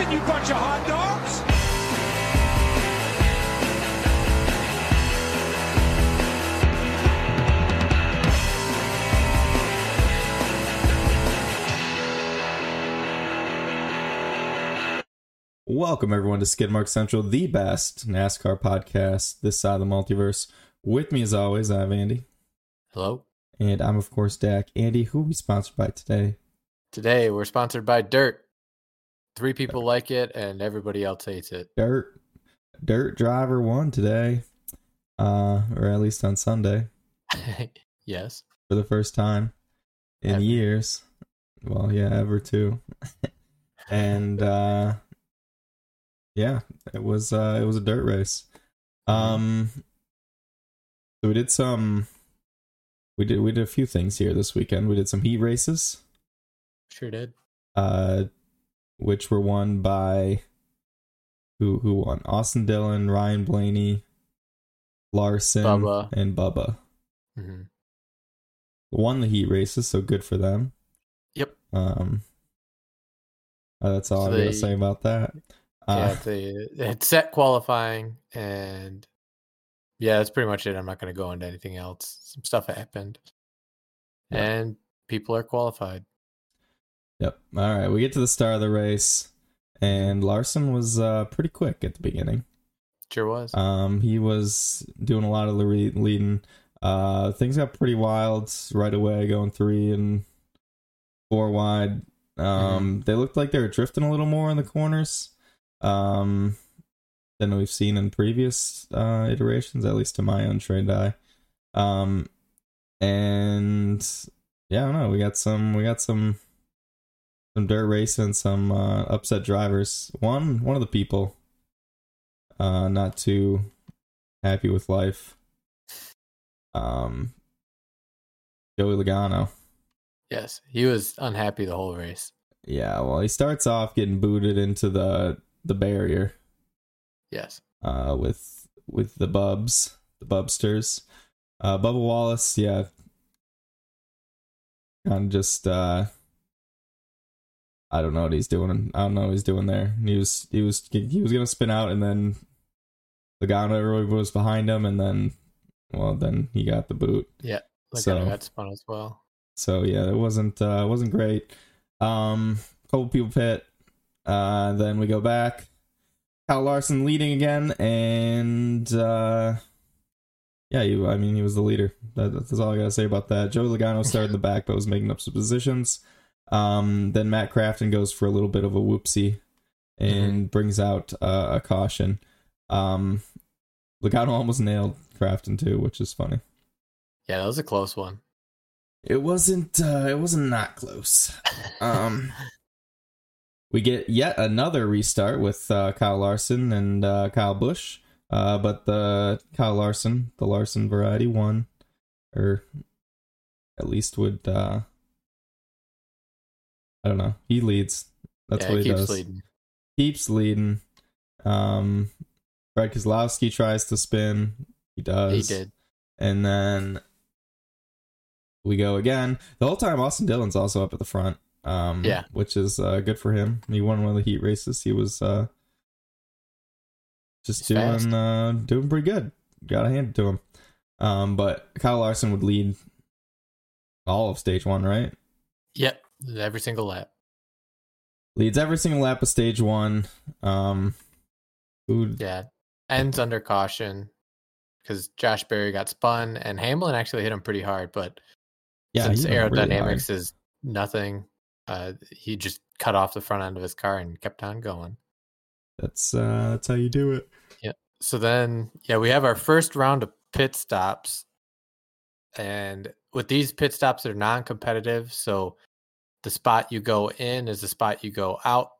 racing, you bunch of hot dogs! Welcome everyone to Skidmark Central, the best NASCAR podcast this side of the multiverse. With me as always, I have Andy. Hello. And I'm of course Dak. Andy, who are we sponsored by today? Today we're sponsored by Dirt. Three people like it and everybody else hates it. Dirt. Dirt Driver won today. Uh, or at least on Sunday. yes. For the first time in Ever. years. Well, yeah, ever too. and uh yeah, it was uh it was a dirt race. Um so we did some we did we did a few things here this weekend. We did some heat races, Sure did. uh which were won by who who won? Austin Dillon, Ryan Blaney, Larson, Bubba. and Bubba. hmm Won the heat races, so good for them. Yep. Um uh, that's all So I gotta say about that. yeah, Uh, they they had set qualifying and yeah, that's pretty much it. I'm not going to go into anything else. Some stuff happened, Yeah. and people are qualified. Yep. All right. We get to the start of the race, and Larson was uh, pretty quick at the beginning. Sure was. Um, he was doing a lot of the re- leading. Uh, things got pretty wild right away, going three and four wide. Um, they looked like they were drifting a little more in the corners. Um, than we've seen in previous uh iterations, at least to my untrained eye. Um, and yeah, I don't know. We got some. We got some some dirt racing, some uh, upset drivers. One one of the people uh not too happy with life. Um Joey Logano. yes, he was unhappy the whole race. Yeah, well he starts off getting booted into the the barrier Yes. uh with with the bubs, the bubsters. Uh Bubba Wallace, yeah. Kind of just uh I don't know what he's doing. I don't know what he's doing there. He was he was he was gonna spin out and then Logano everybody was behind him and then well then he got the boot. Like So- I got spun as well. So yeah, it wasn't uh it wasn't great. Um couple people pit. Uh then we go back. Kyle Larson leading again and uh yeah, you I mean he was the leader. That, that's all I gotta say about that. Joe Logano started in the back but was making up some positions. Um then Matt Crafton goes for a little bit of a whoopsie and brings out uh, a caution. Um Logano almost nailed Crafton too, which is funny. Yeah, that was a close one. It wasn't uh it wasn't not close. Um we get yet another restart with uh, Kyle Larson and uh, Kyle Busch. Uh, but the Kyle Larson, the Larson variety won, or at least would uh, I don't know. He leads. That's yeah, what he keeps does. leading. Keeps leading. Um, Brad Keselowski tries to spin. He does. He did. And then we go again. The whole time, Austin Dillon's also up at the front. Um, Yeah. which is uh, good for him. He won one of the heat races. He was uh, just He's doing uh, doing pretty good. Got a hand to him. Um, but Kyle Larson would lead all of stage one, right? Yep, every single lap. Leads every single lap of stage one. Um, who Yeah, ends under caution because Josh Berry got spun and Hamlin actually hit him pretty hard, but yeah, since went really aerodynamics is nothing, uh, he just cut off the front end of his car and kept on going. That's uh, that's how you do it. Yeah. So then, yeah, we have our first round of pit stops, and with these pit stops, they're non-competitive. So the spot you go in is the spot you go out,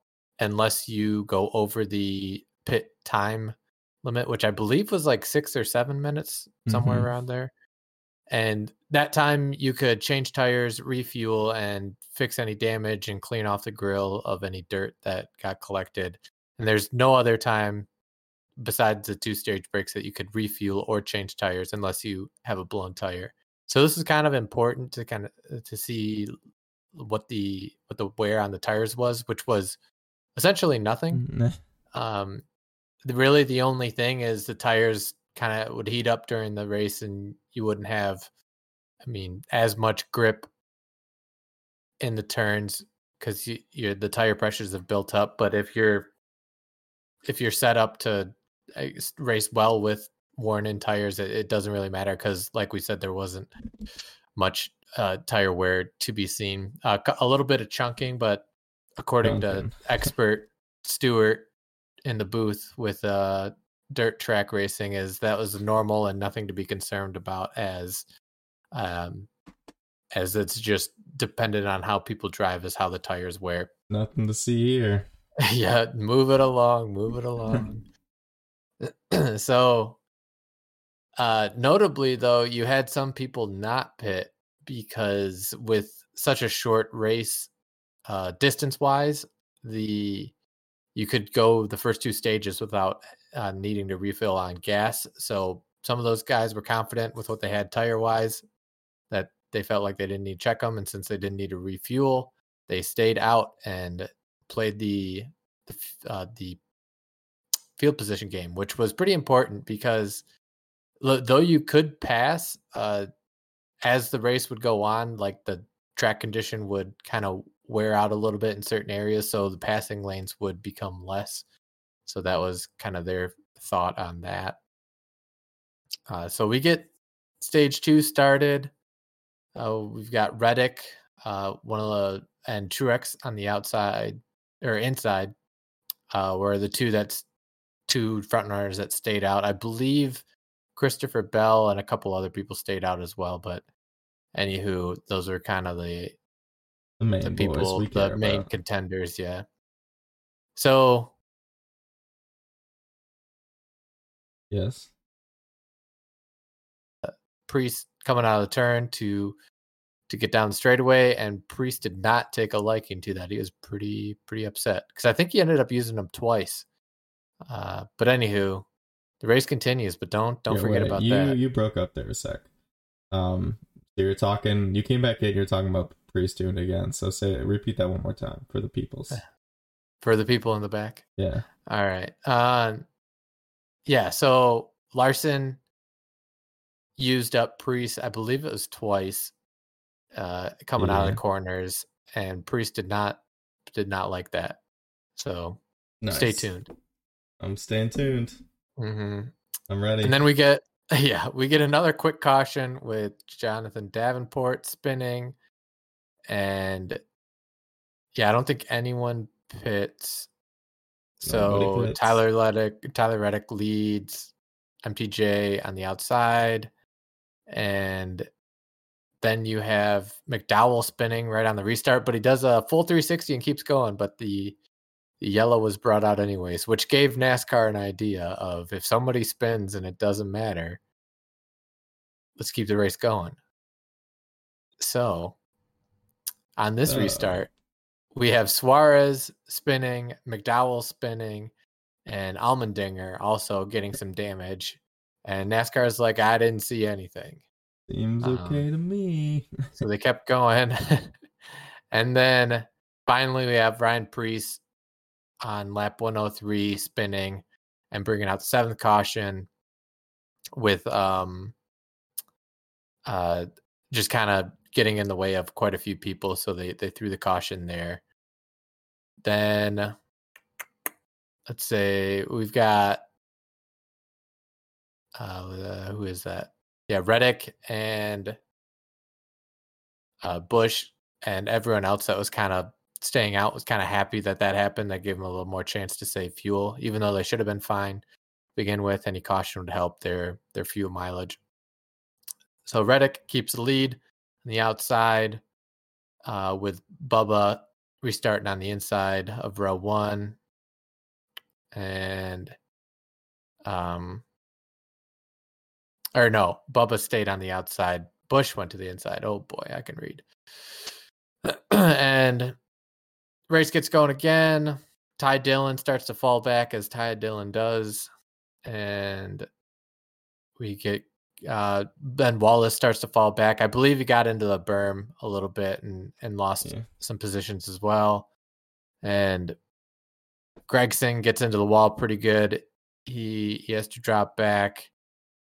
unless you go over the pit time limit, which I believe was like six or seven minutes, somewhere Mhm. around there. And that time you could change tires, refuel, and fix any damage and clean off the grill of any dirt that got collected. And there's no other time besides the two stage breaks that you could refuel or change tires unless you have a blown tire. So this is kind of important to kind of to see what the what the wear on the tires was, which was essentially nothing. Nah. Um, the, really, the only thing is the tires kind of would heat up during the race, and you wouldn't have, I mean, as much grip in the turns because you, you're the tire pressures have built up. But if you're if you're set up to race well with worn in tires, it, it doesn't really matter because, like we said, there wasn't much uh, tire wear to be seen. Uh, a little bit of chunking, but according Chunking. to expert Stewart in the booth with uh, dirt track racing, is that was normal and nothing to be concerned about as um, as it's just dependent on how people drive is how the tires wear. Nothing to see here. yeah, move it along, move it along. so uh notably though, you had some people not pit because with such a short race uh distance wise, the you could go the first two stages without uh, needing to refill on gas. So some of those guys were confident with what they had tire wise that they felt like they didn't need to check them, and since they didn't need to refuel, they stayed out and played the the, uh, the field position game, which was pretty important because though you could pass uh, as the race would go on, like the track condition would kind of wear out a little bit in certain areas, so the passing lanes would become less. So that was kind of their thought on that. Uh, so we get stage two started. Uh, we've got Reddick, uh, one of the and Truex on the outside or inside, uh, were the two that's two front runners that stayed out. I believe Christopher Bell and a couple other people stayed out as well. But anywho, those are kind of the The main the people, the main about. contenders. Yeah. So Yes. Preece coming out of the turn to to get down the straightaway, and Preece did not take a liking to that. He was pretty pretty upset because I think he ended up using them twice. Uh, but anywho, the race continues. But don't don't Yeah, forget wait, about you. that. You broke up there a sec. Um, so you're talking. You came back in. You're talking about Preece doing it again. So say repeat that one more time for the peoples. for the people in the back. Yeah. All right. Um, yeah. So Larson used up Preece. I believe it was twice. Uh, coming out of the corners, and Preece did not did not like that. So stay tuned. I'm staying tuned. Hmm I'm ready. And then we get yeah, we get another quick caution with Jonathan Davenport spinning, and yeah, I don't think anyone pits. So pits. Tyler Reddick, Tyler Reddick leads MTJ on the outside, and then you have McDowell spinning right on the restart, but he does a full 360 and keeps going. But the yellow was brought out anyways, which gave NASCAR an idea of if somebody spins and it doesn't matter, let's keep the race going. So on this Uh. restart, we have Suarez spinning, McDowell spinning, and Allmendinger also getting some damage. And NASCAR is like, I didn't see anything. Seems um, okay to me. So they kept going. and then finally, we have Ryan Preece on lap 103 spinning and bringing out the seventh caution with um uh just kind of getting in the way of quite a few people so they they threw the caution there. Then let's say we've got uh who is that? Yeah reddick and uh Busch and everyone else that was kind of staying out was kind of happy that that happened that gave them a little more chance to save fuel even though they should have been fine begin with any caution would help their their fuel mileage. So reddick keeps the lead on the outside uh with bubba restarting on the inside of row one and um or no bubba stayed on the outside. Busch went to the inside. Oh boy i can read. And race gets going again ty dillon starts to fall back as ty dillon does and we get uh ben wallace starts to fall back i believe he got into the berm a little bit and and lost Yeah. some positions as well and Gragson gets into the wall pretty good. He he has to drop back,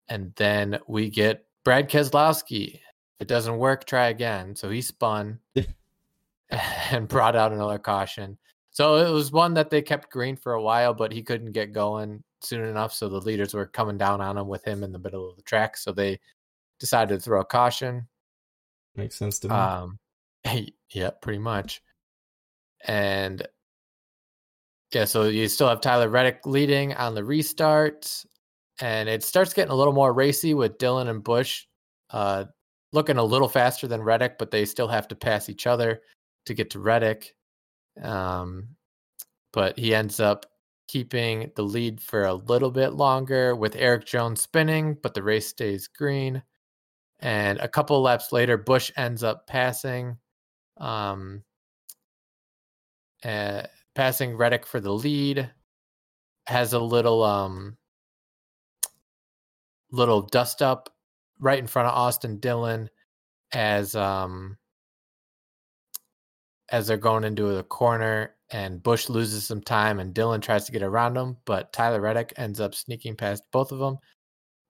and then we get Brad Keselowski. If it doesn't work, try again. So he spun and brought out another caution. So it was one that they kept green for a while, but he couldn't get going soon enough. So the leaders were coming down on him with him in the middle of the track. So they decided to throw a caution. Makes sense to me. Um, yeah, pretty much. And yeah, so you still have Tyler Reddick leading on the restart, and it starts getting a little more racy with Dillon and Busch uh, looking a little faster than Reddick, but they still have to pass each other to get to Reddick. Um, but he ends up keeping the lead for a little bit longer with Erik Jones spinning, but the race stays green. And a couple laps later, Busch ends up passing, um, uh, passing Reddick for the lead. Has a little um, little dust up right in front of Austin Dillon as um, as they're going into the corner and Busch loses some time and Dillon tries to get around him, but Tyler Reddick ends up sneaking past both of them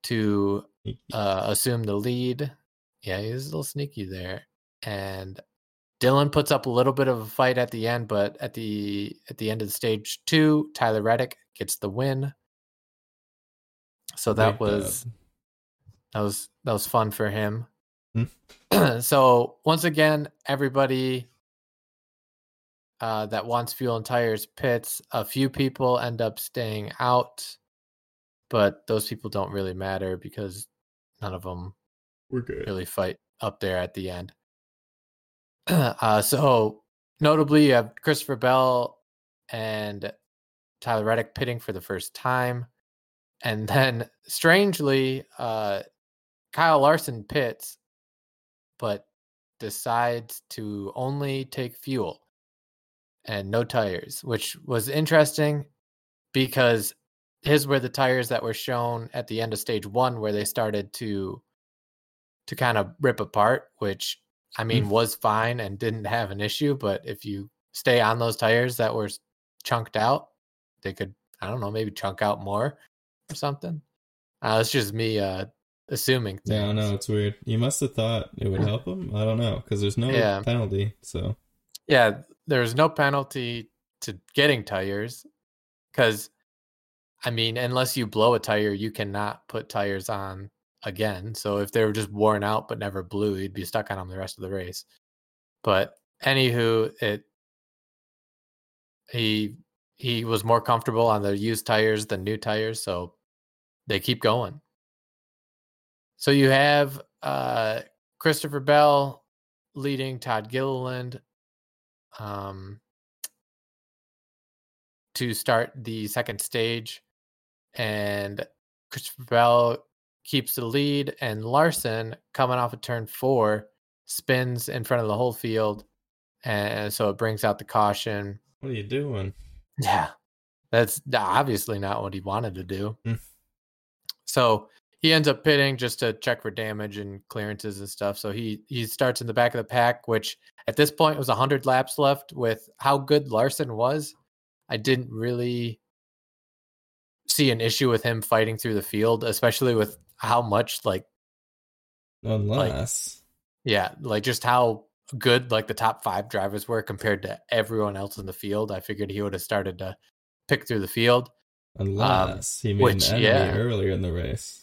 to uh, assume the lead. Yeah, he's a little sneaky there. And Dillon puts up a little bit of a fight at the end, but at the at the end of the stage two, Tyler Reddick gets the win. So that Great was dub. that was that was fun for him. Hmm. so once again, everybody uh, that wants fuel and tires pits. A few people end up staying out, but those people don't really matter because none of them We're good. really fight up there at the end. uh, so notably, you have Christopher Bell and Tyler Reddick pitting for the first time, and then strangely, uh, Kyle Larson pits, but decides to only take fuel and no tires, which was interesting because his were the tires that were shown at the end of stage one where they started to to kind of rip apart, which I mean was fine and didn't have an issue. But if you stay on those tires that were chunked out, they could I don't know maybe chunk out more or something. Uh, it's just me uh, assuming. Things. Yeah, I know it's weird. You must have thought it would help him. I don't know because there's no Yeah. penalty. So Yeah, there's no penalty to getting tires because I mean, unless you blow a tire, you cannot put tires on again. So if they were just worn out but never blew, you'd be stuck on them the rest of the race. But anywho, it he he was more comfortable on the used tires than new tires, so they keep going. So you have uh Christopher Bell leading Todd Gilliland um, to start the second stage, and Christopher Bell keeps the lead, and Larson coming off of turn four spins in front of the whole field, and so it brings out the caution. what are you doing? Yeah, that's obviously not what he wanted to do. Hmm. So he ends up pitting just to check for damage and clearances and stuff. So he he starts in the back of the pack, which at this point was 100 laps left. With how good Larson was, I didn't really see an issue with him fighting through the field, especially with how much like Unless yeah, like just how good like the top five drivers were compared to everyone else in the field. I figured he would have started to pick through the field. unless he made um, which, an enemy yeah. earlier in the race.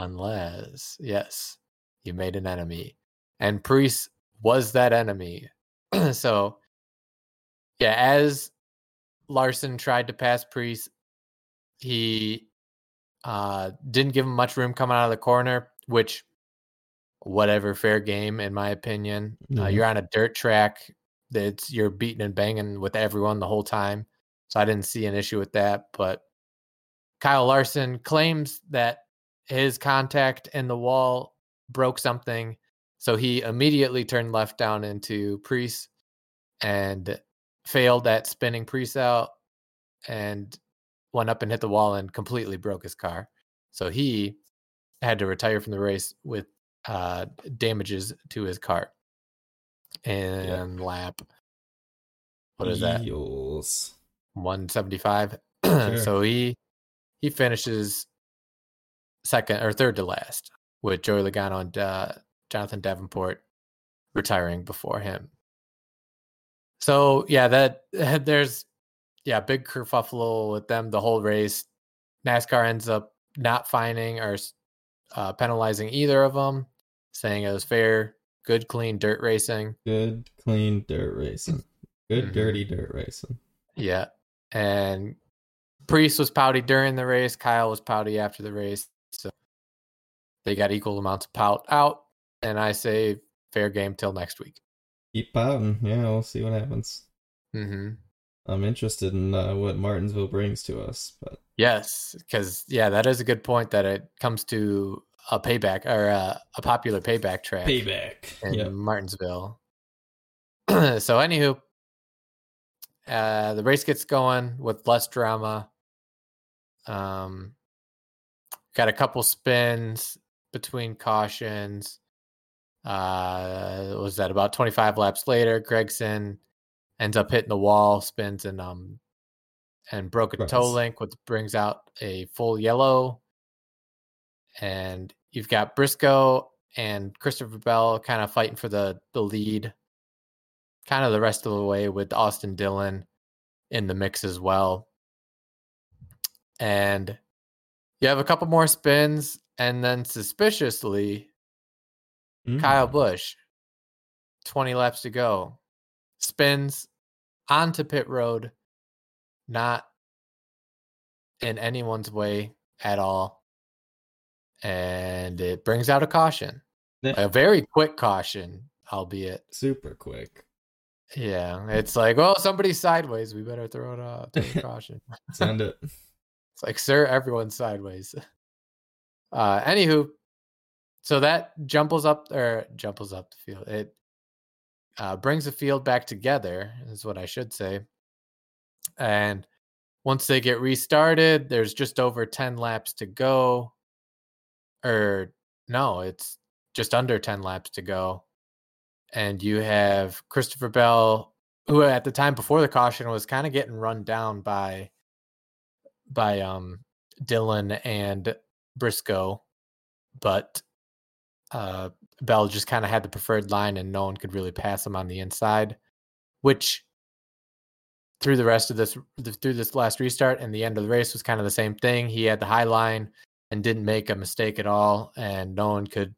Unless, yes, you made an enemy. And Preece was that enemy. so, yeah, as Larson tried to pass Preece, he uh, didn't give him much room coming out of the corner, which, whatever, fair game, in my opinion. Uh, Mhm. you're on a dirt track. That's you're beating and banging with everyone the whole time. So I didn't see an issue with that. But Kyle Larson claims that his contact in the wall broke something. So he immediately turned left down into Preece and failed at spinning Preece out and went up and hit the wall and completely broke his car. So he had to retire from the race with uh, damages to his car. And lap. What is that? Eels. 175. Sure. so he he finishes second or third to last with Joey Logano and uh, Jonathan Davenport retiring before him. So yeah, that there's yeah big kerfuffle with them the whole race. NASCAR ends up not fining or uh, penalizing either of them, saying it was fair, good, clean dirt racing. Good, clean dirt racing. Good, Mhm. dirty dirt racing. Yeah. And Preece was pouty during the race. Kyle was pouty after the race. So they got equal amounts of pout out. And I say fair game till next week. Keep pouting. Yeah, we'll see what happens. hmm I'm interested in uh, what Martinsville brings to us, but Yes. Because, yeah, that is a good point that it comes to a payback or a, a popular payback track payback. in Yep. Martinsville. so, anywho, uh, the race gets going with less drama. Um, got a couple spins between cautions. Uh, was that about 25 laps later? Gragson ends up hitting the wall, spins and um, and broke a toe link, which brings out a full yellow. And you've got Briscoe and Christopher Bell kind of fighting for the the lead, kind of the rest of the way with Austin Dillon in the mix as well. And you have a couple more spins, and then suspiciously, Mm. Kyle Busch, 20 laps to go, spins onto pit road, not in anyone's way at all. And it brings out a caution, a very quick caution, albeit. super quick. Yeah, it's like, well, somebody's sideways. We better throw it out. Throw caution. Send it. It's like, sir, everyone's sideways. Uh, anywho, so that jumbles up or jumbles up the field. It uh, brings the field back together, is what I should say. And once they get restarted, there's just over 10 laps to go. Or no, it's just under 10 laps to go. And you have Christopher Bell, who at the time before the caution was kind of getting run down by by um Dillon and Briscoe, but uh Bell just kind of had the preferred line and no one could really pass him on the inside, which through the rest of this through this last restart and the end of the race was kind of the same thing. He had the high line and didn't make a mistake at all and no one could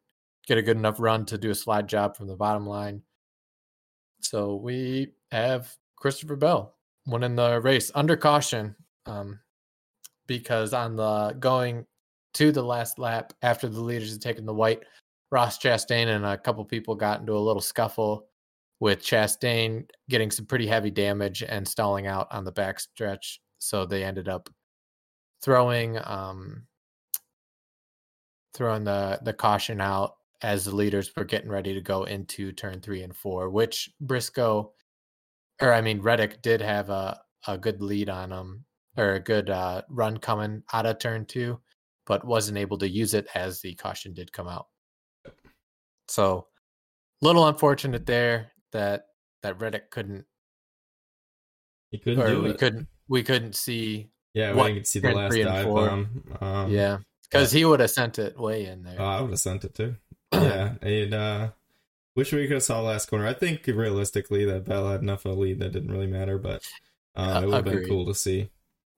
get a good enough run to do a slide job from the bottom line. So we have Christopher Bell winning the race under caution. Um, because on the going to the last lap after the leaders had taken the white, Ross Chastain and a couple people got into a little scuffle with Chastain getting some pretty heavy damage and stalling out on the back stretch. So they ended up throwing um throwing the the caution out as the leaders were getting ready to go into turn three and four, which Briscoe or I mean Reddick did have a, a good lead on him or a good uh, run coming out of turn two, but wasn't able to use it as the caution did come out. So, little unfortunate there that that Reddick couldn't, He couldn't do we it. couldn't, we couldn't see. Yeah, we didn't see the last dive bomb. Um, yeah, because he would have sent it way in there. Oh, I would have sent it too. Yeah, and uh, wish we could have saw last corner. I think realistically that Bell had enough of a lead that didn't really matter, but uh, Uh, it would have been cool to see.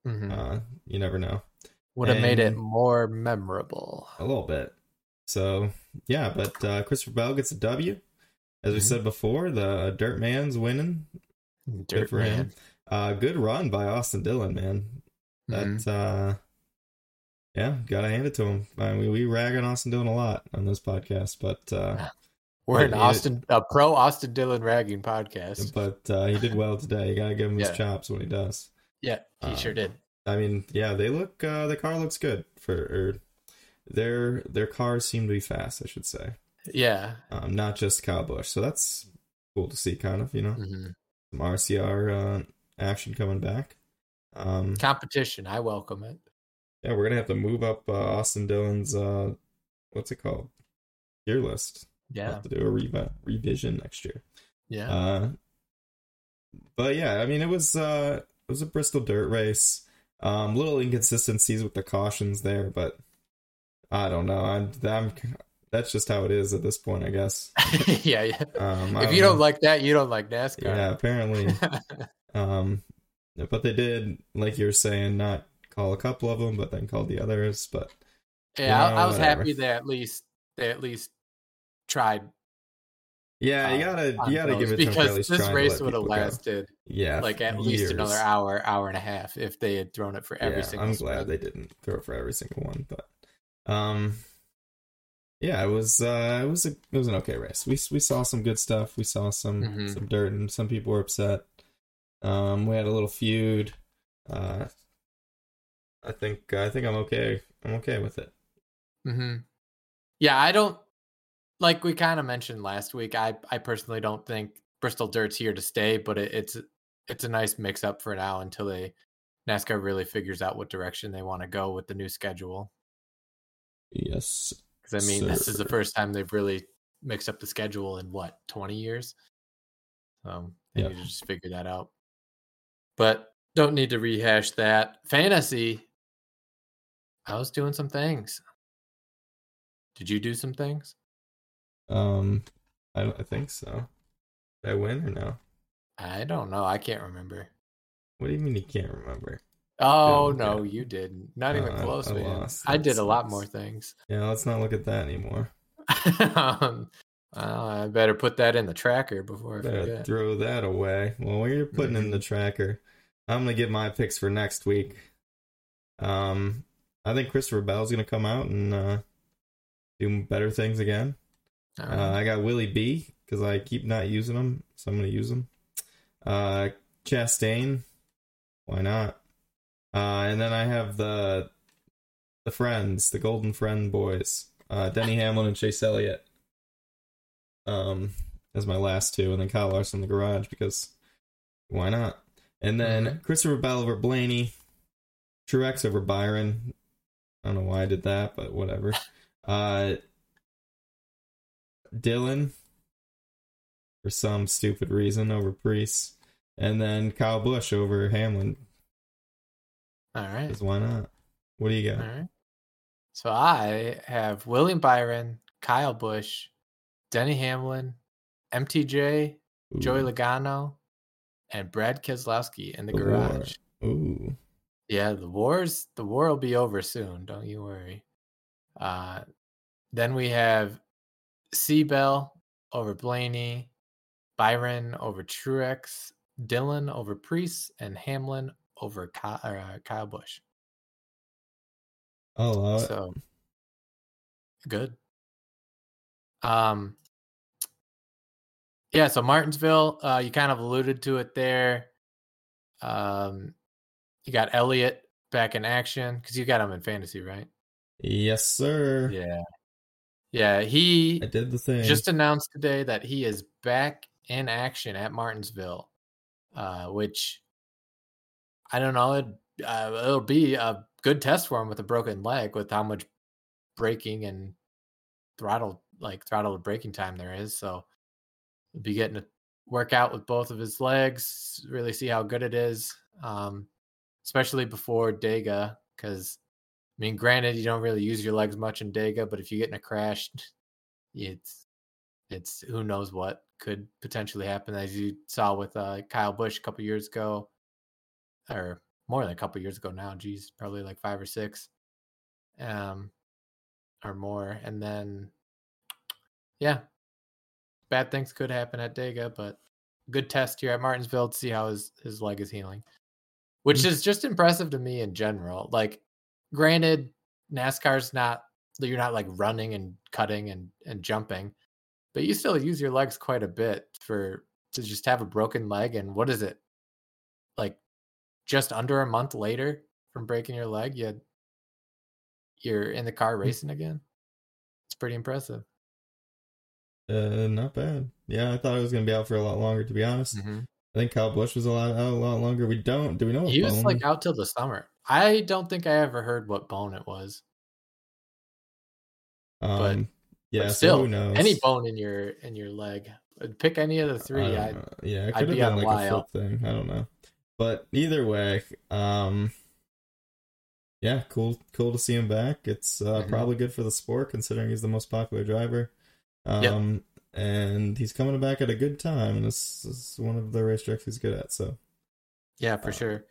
Mhm. Uh, you never know, would have made it more memorable. a little bit. So yeah, but uh, Christopher Bell gets a W. As we Mhm. said before, the Dirt Man's winning. Dirt for him. man. Uh, good run by Austin Dillon, man. That Mhm. uh, yeah, gotta hand it to him. I mean, we rag on Austin Dillon a lot on this podcast, but uh, We're an yeah, it- Austin, a pro Austin Dillon ragging podcast. but uh, he did well today. You gotta give him his chops when he does. Yeah, he sure Um, did. I mean, yeah, they look. Uh, the car looks good for or their their cars seem to be fast. I should say, Yeah. um, not just Kyle Busch. So that's cool to see. Kind of, you know, hmm some RCR uh, action coming back. Um, Competition. I welcome it. yeah, we're gonna have to move up uh, Austin Dillon's uh, what's it called? Gear list. We'll Yeah. have to do a revi- revision next year. Yeah. Uh, but yeah, I mean, it was uh, it was a Bristol dirt race. Um, little inconsistencies with the cautions there, but I don't know. I'm, I'm that's just how it is at this point, I guess. yeah, yeah. Um, If you don't know. like that, you don't like NASCAR. yeah, apparently. Um, but they did, like you were saying, not call a couple of them, but then call the others. But Yeah, I, Yeah, I was whatever. happy they at least they at least tried. Yeah, you uh, gotta on you gotta give it to them for at because least this race would have people go. lasted Yeah, like at years. least another hour, hour and a half if they had thrown it for every yeah, single. I'm sprint. glad they didn't throw it for every single one, but um, yeah, it was uh, it was a it was an okay race. We we saw some good stuff. We saw some Mhm. some dirt, and some people were upset. Um, we had a little feud. Uh, I think I think I'm okay. I'm okay with it. hmm Yeah, I don't like we kind of mentioned last week. I I personally don't think Bristol Dirt's here to stay, but it, it's it's a nice mix up for now until they NASCAR really figures out what direction they want to go with the new schedule. Yes. Because I mean, this is the first time they've really mixed up the schedule in what twenty years. So they Yeah. need to just figure that out. But don't need to rehash that. Fantasy. I was doing some things. Did you do some things? Um, I don't- I think so. Did I win or no? I don't know. I can't remember. What do you mean you can't remember? Oh okay. no, you didn't. Not even Uh, I- close, I man. lost. I did a lot more things. Yeah, let's not look at that anymore. um, well, I better put that in the tracker before I Better forget. throw that away. Well, when you're putting in the tracker, I'm gonna give my picks for next week. Um, I think Christopher Bell's gonna come out and uh, do better things again. Uh. I got Willie B because I keep not using him, so I'm gonna use him. Uh, Chastain, why not? Uh, and then I have the the friends, the Golden Friend boys, uh, Denny Hamlin and Chase Elliott. Um, as my last two, and then Kyle Larson in the garage because why not? And then Mhm. Christopher Bell over Blaney, Truex over Byron. I don't know why I did that, but whatever. Uh, Dillon for some stupid reason over Preece, and then Kyle Busch over Hamlin. All right. Because why not? What do you got? right. So I have William Byron, Kyle Busch, Denny Hamlin, MTJ, Joey Ooh. Logano, and Brad Keselowski in the, The war. garage. Ooh. Yeah, the wars the war will be over soon, don't you worry. Uh then we have Seabell over Blaney, Byron over Truex, Dillon over Preece, and Hamlin over Kyle, uh, Kyle Busch. I'll. So good. Um yeah, so Martinsville, uh you kind of alluded to it there. Um you got Elliott back in action because you got him in fantasy, right? yes, sir. Yeah. Yeah, he I did the thing. just announced today that he is back in action at Martinsville, uh, which I don't know. It, uh, it'll be a good test for him with a broken leg, with how much braking and throttle, like throttle braking time there is. So, he'll be getting to work out with both of his legs, really see how good it is, um, especially before Dega, because I mean, granted, you don't really use your legs much in Dega, but if you get in a crash, it's it's who knows what could potentially happen, as you saw with uh, Kyle Busch a couple years ago, or more than a couple years ago now. Geez, probably like five or six, um, or more. And then, yeah, bad things could happen at Dega, but good test here at Martinsville to see how his his leg is healing, which Mm. is just impressive to me in general. Like granted nascar's not you're not like running and cutting and and jumping but you still use your legs quite a bit for to just have a broken leg and what is it like just under a month later from breaking your leg you you're in the car racing again it's pretty impressive uh, not bad. Yeah, I thought it was gonna be out for a lot longer. To be honest, Mm-hmm. I think Kyle Busch was a lot out a lot longer. We don't. Do we know? He was like out till the summer i don't think i ever heard what bone it was um, yeah. but so still who knows? any bone in your in your leg pick any of the three I, yeah, it I'd could have be on been like a foot thing. I don't know, but either way, um, yeah, cool, cool to see him back. It's uh, Mhm. probably good for the sport considering he's the most popular driver. Um, and he's coming back at a good time, and this is one of the racetracks he's good at. So Yeah, for Uh, sure.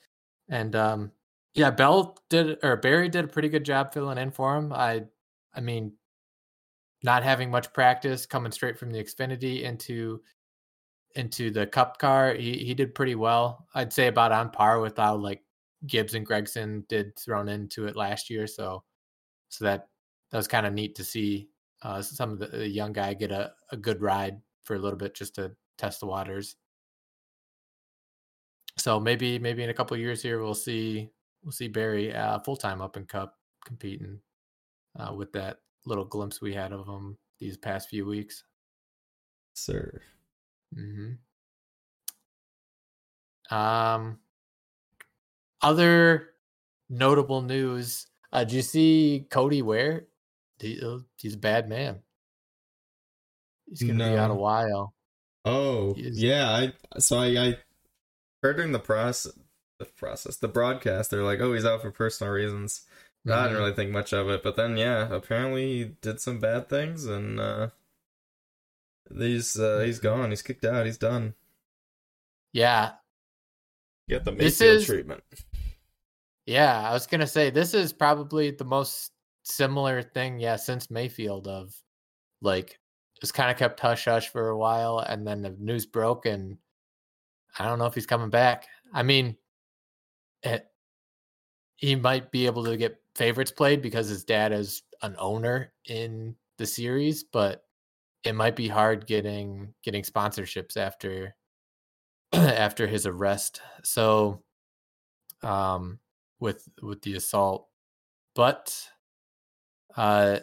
And um yeah, Bell did or Berry did a pretty good job filling in for him. I I mean not having much practice coming straight from the Xfinity into into the cup car, he he did pretty well. I'd say about on par with how like Gibbs and Gragson did thrown into it last year. So so that that was kind of neat to see uh some of the, the young guy get a, a good ride for a little bit just to test the waters. So maybe maybe in a couple years here we'll see we'll see Berry uh, full time up in Cup competing uh, with that little glimpse we had of him these past few weeks. sir, hmm Um, other notable news. Uh, did you see Cody Ware? He, uh, he's a bad man. He's gonna be out a while. oh yeah, I so I, I heard during the process, the process, the broadcast, they're like, oh, he's out for personal reasons. I Mhm. didn't really think much of it, but then yeah, apparently he did some bad things, and uh, he's uh, he's Mhm. gone. He's kicked out. He's done. Yeah, Get the This Mayfield is- treatment. Yeah, I was gonna say this is probably the most similar thing, yeah, since Mayfield of like just kind of kept hush hush for a while, and then the news broke, and I don't know if he's coming back. I mean, it, he might be able to get favorites played because his dad is an owner in the series, but it might be hard getting getting sponsorships after after his arrest. So, um, with with the assault, but uh,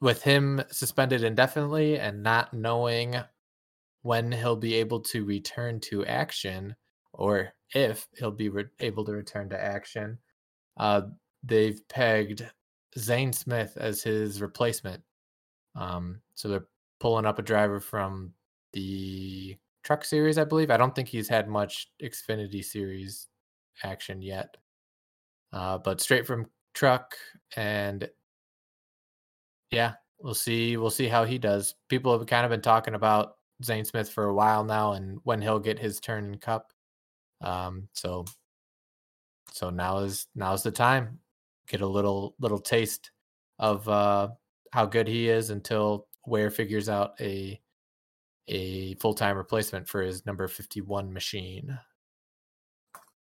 with him suspended indefinitely and not knowing when he'll be able to return to action or if he'll be re- able to return to action, uh, they've pegged Zane Smith as his replacement. Um, so they're pulling up a driver from the truck series, I believe. I don't think he's had much Xfinity series action yet, uh, but straight from truck and yeah, we'll see. We'll see how he does. People have kind of been talking about Zane Smith for a while now, and when he'll get his turn in Cup. Um, so, so now is now's the time. Get a little little taste of uh, how good he is until Ware figures out a a full time replacement for his number fifty one machine.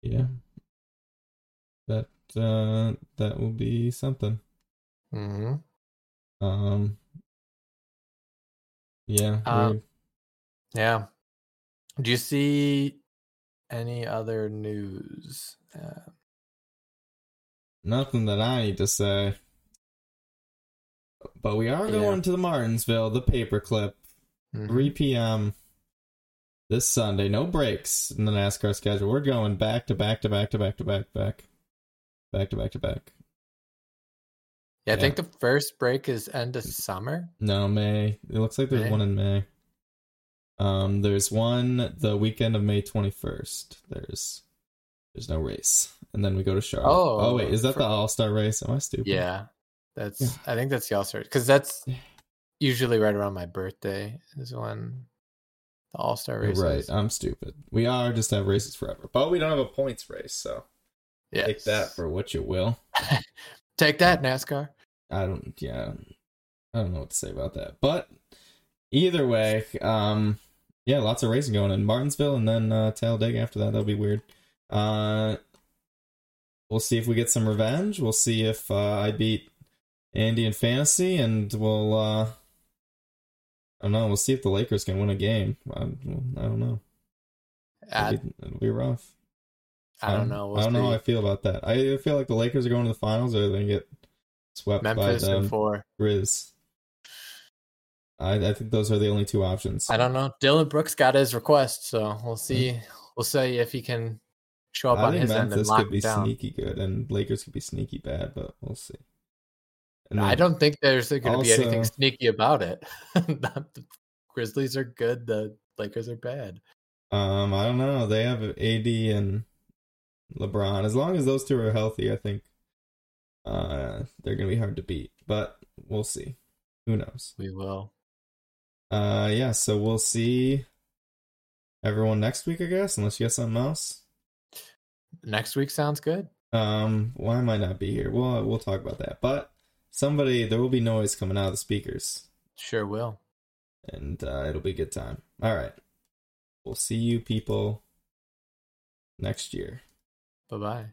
Yeah. That uh that will be something. hmm Um Yeah. Weird. Yeah. Do you see any other news? Uh, Nothing that I need to say. But we are Yeah. going to the Martinsville, the paperclip, mhm. 3 p.m. this Sunday. No breaks in the NASCAR schedule. We're going back to back to back to back to back back. Back to back to back. Yeah, I Yeah. think the first break is end of summer. No, May. It looks like there's May? one in May. Um, there's one the weekend of May 21st. There's there's no race, and then we go to Charlotte. Oh, Oh, wait, is that for- the All Star race? Am I stupid? Yeah, that's. Yeah. I think that's the All Star because that's usually right around my birthday is when the All Star race. right. I'm stupid. We are just have races forever, but we don't have a points race, so take that for what you will. Take that NASCAR. I don't. Yeah, I don't know what to say about that. But either way, um, yeah, lots of racing going in Martinsville, and then uh, Talladega after that. That'll be weird. Uh, we'll see if we get some revenge. We'll see if uh, I beat Andy in fantasy, and we'll. Uh, I don't know. We'll see if the Lakers can win a game. I, I don't know. I, It'll be, it'll be rough. I don't know. We'll I don't know how I feel about that. I feel like the Lakers are going to the finals, or they're going to get swept Memphis by the. Grizz. I I think those are the only two options. I don't know. Dillon Brooks got his request, so we'll see. We'll see if he can show up. I on his end and lock could be down. sneaky good, and Lakers could be sneaky bad, but we'll see. And I don't think there's going to be anything sneaky about it. The Grizzlies are good. The Lakers are bad. Um, I don't know. They have AD and LeBron. As long as those two are healthy, I think uh, they're gonna be hard to beat. But we'll see. Who knows? We will. Uh, yeah. So we'll see everyone next week, I guess. Unless you got something else. Next week sounds good. Um, why might not be here? We'll we'll talk about that. But somebody, there will be noise coming out of the speakers, Sure will. and uh, it'll be a good time. All right. We'll see you people next year. Bye bye.